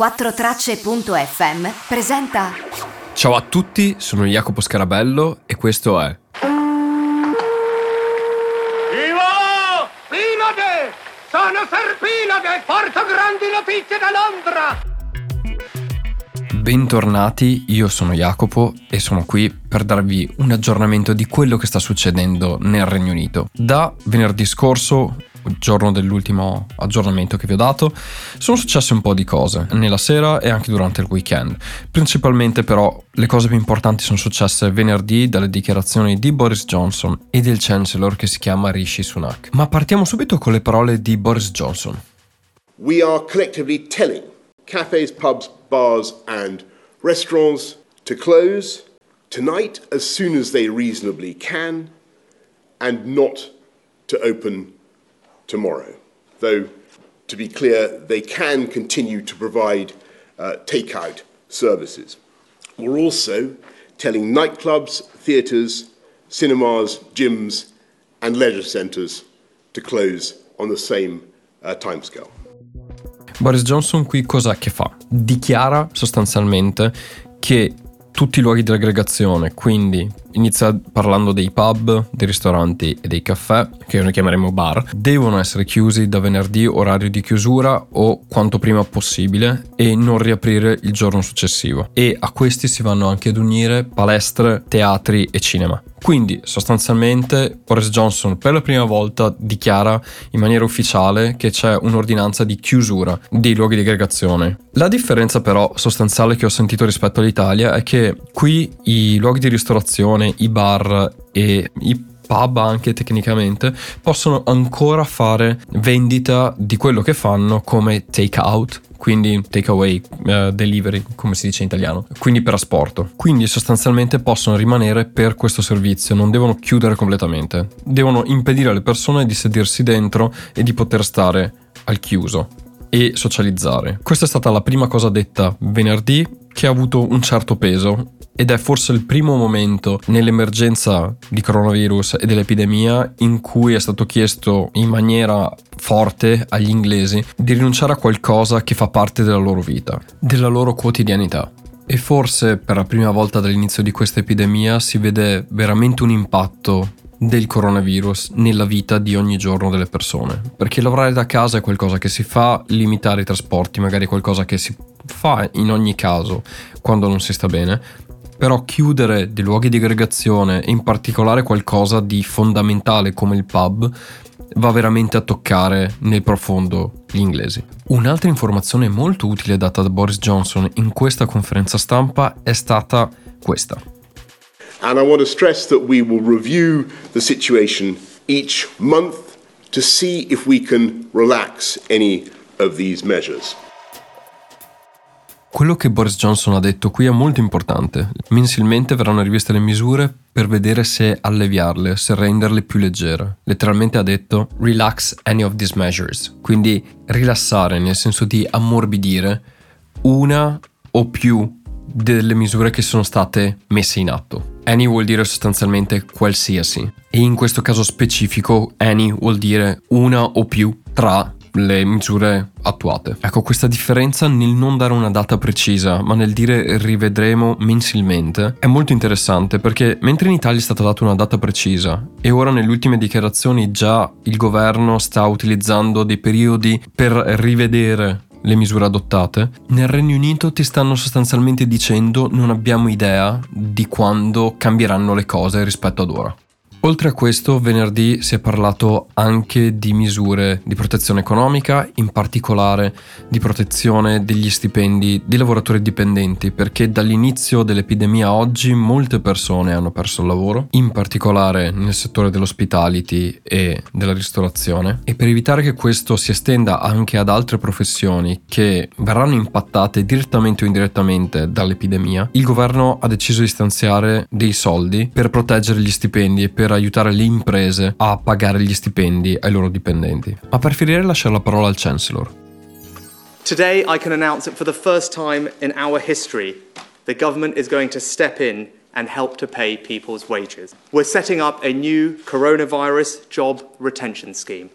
4tracce.fm presenta Ciao a tutti, sono Jacopo Scarabello e questo è Vivo! Pinade! Sono Serpinade! Porto grandi notizie da Londra! Bentornati, io sono Jacopo e sono qui per darvi un aggiornamento di quello che sta succedendo nel Regno Unito. Da venerdì scorso giorno dell'ultimo aggiornamento che vi ho dato, sono successe un po' di cose nella sera e anche durante il weekend. Principalmente però le cose più importanti sono successe venerdì dalle dichiarazioni di Boris Johnson e del Chancellor che si chiama Rishi Sunak. Ma partiamo subito con le parole di Boris Johnson. We are collectively telling cafes, pubs, bars and restaurants to close tonight as soon as they reasonably can and not to open tomorrow. Though, to be clear, they can continue to provide uh, takeout services. We're also telling nightclubs, theatres, cinemas, gyms, and leisure centres to close on the same uh, timescale. Boris Johnson qui cosa che fa? Dichiara sostanzialmente che tutti i luoghi di aggregazione, quindi inizia parlando dei pub, dei ristoranti e dei caffè, che noi chiameremo bar, devono essere chiusi da venerdì orario di chiusura o quanto prima possibile e non riaprire il giorno successivo. E a questi si vanno anche ad unire palestre, teatri e cinema. Quindi sostanzialmente Boris Johnson per la prima volta dichiara in maniera ufficiale che c'è un'ordinanza di chiusura dei luoghi di aggregazione. La differenza però sostanziale che ho sentito rispetto all'Italia è che qui i luoghi di ristorazione, i bar e i pub anche tecnicamente possono ancora fare vendita di quello che fanno come take out quindi takeaway, uh, delivery, come si dice in italiano, quindi per asporto. Quindi sostanzialmente possono rimanere per questo servizio, non devono chiudere completamente, devono impedire alle persone di sedersi dentro e di poter stare al chiuso e socializzare. Questa è stata la prima cosa detta venerdì che ha avuto un certo peso ed è forse il primo momento nell'emergenza di coronavirus e dell'epidemia in cui è stato chiesto in maniera forte agli inglesi di rinunciare a qualcosa che fa parte della loro vita, della loro quotidianità. E forse per la prima volta dall'inizio di questa epidemia si vede veramente un impatto del coronavirus nella vita di ogni giorno delle persone. Perché lavorare da casa è qualcosa che si fa, limitare i trasporti magari è qualcosa che si fa in ogni caso quando non si sta bene, però chiudere dei luoghi di aggregazione e in particolare qualcosa di fondamentale come il pub va veramente a toccare nel profondo gli inglesi. Un'altra informazione molto utile data da Boris Johnson in questa conferenza stampa è stata questa. And I want to stress that we will review the situation each month to see if we can relax any of these measures. Quello che Boris Johnson ha detto qui è molto importante. Mensilmente verranno riviste le misure per vedere se alleviarle, se renderle più leggere. Letteralmente ha detto relax any of these measures, quindi rilassare nel senso di ammorbidire una o più delle misure che sono state messe in atto. Any vuol dire sostanzialmente qualsiasi e in questo caso specifico any vuol dire una o più tra le misure attuate. Ecco, questa differenza nel non dare una data precisa, ma nel dire rivedremo mensilmente, è molto interessante perché mentre in Italia è stata data una data precisa e ora nelle ultime dichiarazioni già il governo sta utilizzando dei periodi per rivedere le misure adottate, nel Regno Unito ti stanno sostanzialmente dicendo non abbiamo idea di quando cambieranno le cose rispetto ad ora. Oltre a questo, venerdì si è parlato anche di misure di protezione economica, in particolare di protezione degli stipendi di lavoratori dipendenti, perché dall'inizio dell'epidemia a oggi molte persone hanno perso il lavoro, in particolare nel settore dell'hospitality e della ristorazione, e per evitare che questo si estenda anche ad altre professioni che verranno impattate direttamente o indirettamente dall'epidemia, il governo ha deciso di stanziare dei soldi per proteggere gli stipendi e per per aiutare le imprese a pagare gli stipendi ai loro dipendenti. Ma per finire lasciare la parola al Chancellor. Today I can announce that for the first time in our history, the government is going to step in and help to pay people's wages. We're setting up a new coronavirus job retention scheme.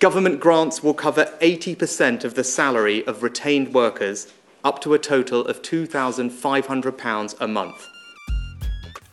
Government grants will cover 80% of the salary of retained workers up to a total of £2,500 a month.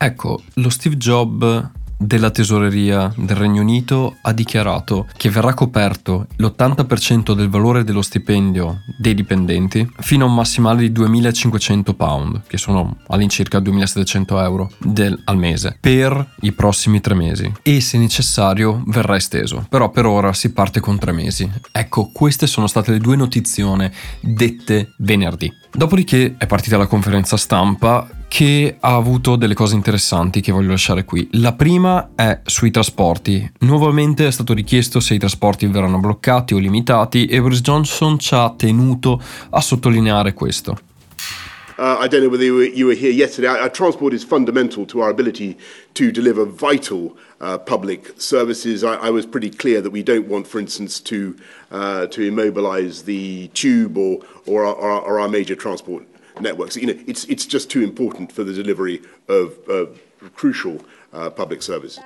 Ecco, lo Steve Jobs della tesoreria del Regno Unito ha dichiarato che verrà coperto l'80% del valore dello stipendio dei dipendenti fino a un massimale di 2500 pound, che sono all'incirca 2700 euro del, al mese, per i prossimi tre mesi e se necessario verrà esteso. Però per ora si parte con tre mesi. Ecco, queste sono state le due notizione dette venerdì. Dopodiché è partita la conferenza stampa che ha avuto delle cose interessanti che voglio lasciare qui. La prima è sui trasporti. Nuovamente è stato richiesto se i trasporti verranno bloccati o limitati e Boris Johnson ci ha tenuto a sottolineare questo. Uh, I don't know whether you were, you were here yesterday. Our, our, transport is fundamental to our ability to deliver vital uh, public services. I, I, was pretty clear that we don't want, for instance, to uh, to immobilise the tube or or our, or our major transport networks. You know, it's, it's just too important for the delivery of uh, crucial uh, public services.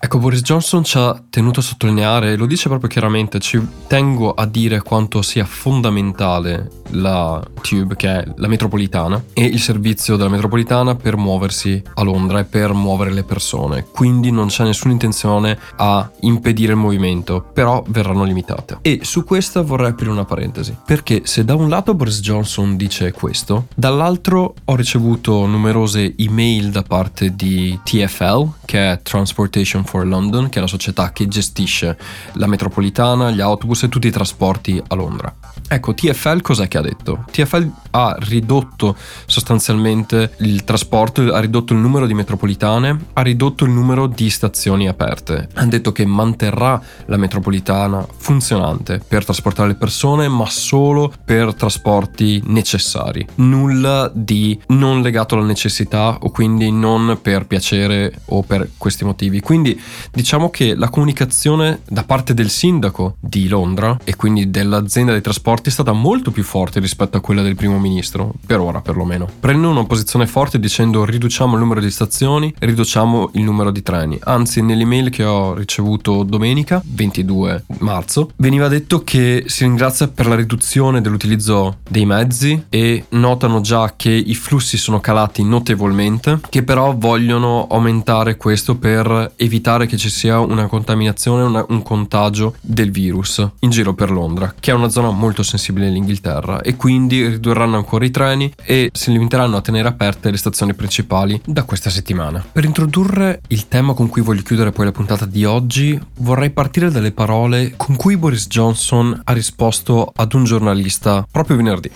Ecco, Boris Johnson ci ha tenuto a sottolineare, lo dice proprio chiaramente, ci tengo a dire quanto sia fondamentale la Tube, che è la metropolitana, e il servizio della metropolitana per muoversi a Londra e per muovere le persone. Quindi non c'è nessuna intenzione a impedire il movimento, però verranno limitate. E su questa vorrei aprire una parentesi, perché se da un lato Boris Johnson dice questo, dall'altro ho ricevuto numerose email da parte di TFL, che è Transportation for London, che è la società che gestisce la metropolitana, gli autobus e tutti i trasporti a Londra. Ecco, TFL cos'è che ha detto? TFL ha ridotto sostanzialmente il trasporto, ha ridotto il numero di metropolitane, ha ridotto il numero di stazioni aperte. Ha detto che manterrà la metropolitana funzionante per trasportare le persone, ma solo per trasporti necessari. Nulla di non legato alla necessità o quindi non per piacere o per questi motivi. Quindi diciamo che la comunicazione da parte del sindaco di Londra e quindi dell'azienda dei trasporti è stata molto più forte rispetto a quella del primo ministro, per ora perlomeno. Prende una posizione forte dicendo riduciamo il numero di stazioni, riduciamo il numero di treni. Anzi, nell'email che ho ricevuto domenica, 22 marzo, veniva detto che si ringrazia per la riduzione dell'utilizzo dei mezzi e notano già che i flussi sono calati notevolmente, che però vogliono aumentare questo per evitare che ci sia una contaminazione, una, un contagio del virus in giro per Londra, che è una zona molto sensibile all'Inghilterra e quindi ridurranno ancora i treni e si limiteranno a tenere aperte le stazioni principali da questa settimana. Per introdurre il tema con cui voglio chiudere poi la puntata di oggi, vorrei partire dalle parole con cui Boris Johnson ha risposto ad un giornalista proprio venerdì.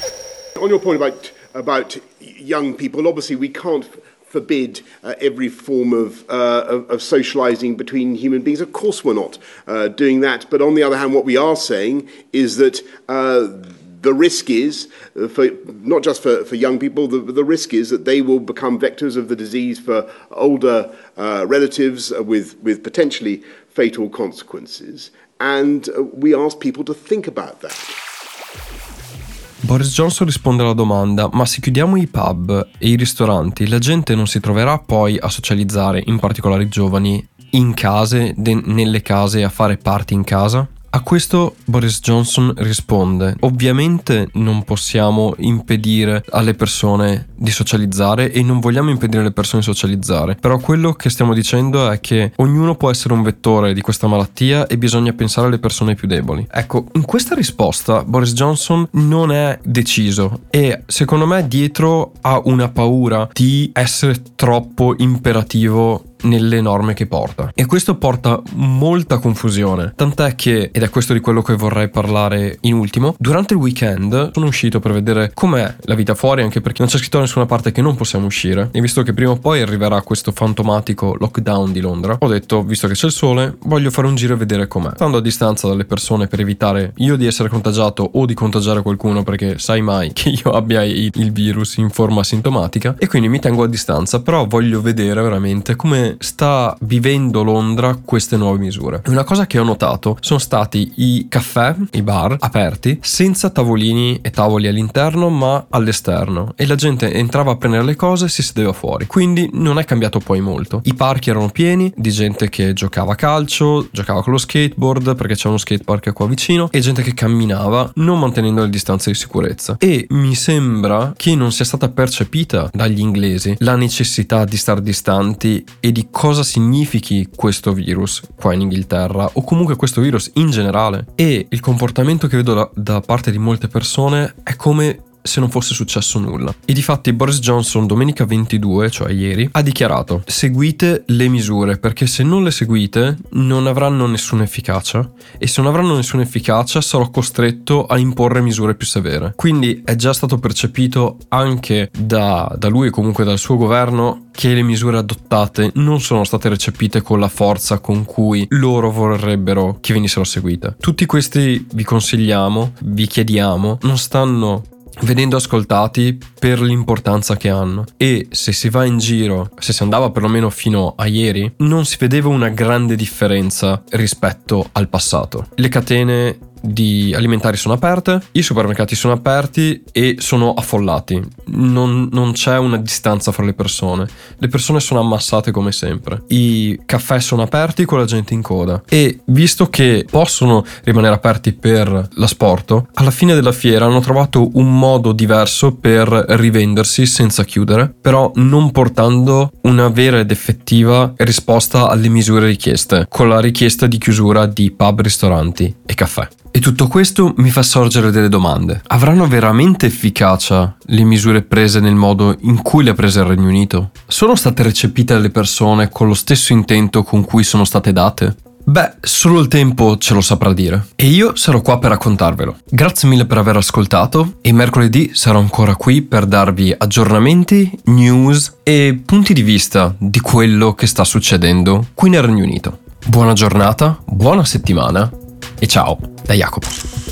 On your point about, about young people, obviously we can't forbid uh, every form of, uh, of, of, socializing between human beings. Of course, we're not uh, doing that. But on the other hand, what we are saying is that uh, the risk is, uh, for, not just for, for young people, the, the risk is that they will become vectors of the disease for older uh, relatives with, with potentially fatal consequences. And we ask people to think about that. Boris Johnson risponde alla domanda, ma se chiudiamo i pub e i ristoranti, la gente non si troverà poi a socializzare, in particolare i giovani, in case, de- nelle case, a fare party in casa? A questo Boris Johnson risponde, ovviamente non possiamo impedire alle persone di socializzare e non vogliamo impedire alle persone di socializzare, però quello che stiamo dicendo è che ognuno può essere un vettore di questa malattia e bisogna pensare alle persone più deboli. Ecco, in questa risposta Boris Johnson non è deciso e secondo me dietro ha una paura di essere troppo imperativo nelle norme che porta. E questo porta molta confusione. Tant'è che, ed è questo di quello che vorrei parlare in ultimo, durante il weekend sono uscito per vedere com'è la vita fuori, anche perché non c'è scritto da nessuna parte che non possiamo uscire. E visto che prima o poi arriverà questo fantomatico lockdown di Londra, ho detto, visto che c'è il sole, voglio fare un giro e vedere com'è. Stando a distanza dalle persone per evitare io di essere contagiato o di contagiare qualcuno, perché sai mai che io abbia il virus in forma sintomatica. E quindi mi tengo a distanza, però voglio vedere veramente come sta vivendo Londra queste nuove misure. Una cosa che ho notato sono stati i caffè, i bar aperti, senza tavolini e tavoli all'interno, ma all'esterno. E la gente entrava a prendere le cose e si sedeva fuori. Quindi non è cambiato poi molto. I parchi erano pieni di gente che giocava a calcio, giocava con lo skateboard perché c'è uno skatepark qua vicino e gente che camminava non mantenendo le distanze di sicurezza. E mi sembra che non sia stata percepita dagli inglesi la necessità di stare distanti e di cosa significhi questo virus qua in Inghilterra o comunque questo virus in generale. E il comportamento che vedo da, da parte di molte persone è come se non fosse successo nulla. E difatti Boris Johnson domenica 22, cioè ieri, ha dichiarato seguite le misure perché se non le seguite non avranno nessuna efficacia e se non avranno nessuna efficacia sarò costretto a imporre misure più severe. Quindi è già stato percepito anche da, da lui e comunque dal suo governo che le misure adottate non sono state recepite con la forza con cui loro vorrebbero che venissero seguite. Tutti questi vi consigliamo, vi chiediamo, non stanno venendo ascoltati per l'importanza che hanno e se si va in giro, se si andava perlomeno fino a ieri, non si vedeva una grande differenza rispetto al passato. Le catene di alimentari sono aperte, i supermercati sono aperti e sono affollati. Non, non, c'è una distanza fra le persone. Le persone sono ammassate come sempre. I caffè sono aperti con la gente in coda. E visto che possono rimanere aperti per l'asporto, alla fine della fiera hanno trovato un modo diverso per rivendersi senza chiudere, però non portando una vera ed effettiva risposta alle misure richieste, con la richiesta di chiusura di pub, ristoranti e caffè. E tutto questo mi fa sorgere delle domande. Avranno veramente efficacia le misure prese nel modo in cui le ha prese il Regno Unito? Sono state recepite dalle persone con lo stesso intento con cui sono state date? Beh, solo il tempo ce lo saprà dire. E io sarò qua per raccontarvelo. Grazie mille per aver ascoltato e mercoledì sarò ancora qui per darvi aggiornamenti, news e punti di vista di quello che sta succedendo qui nel Regno Unito. Buona giornata, buona settimana e ciao da Jacopo.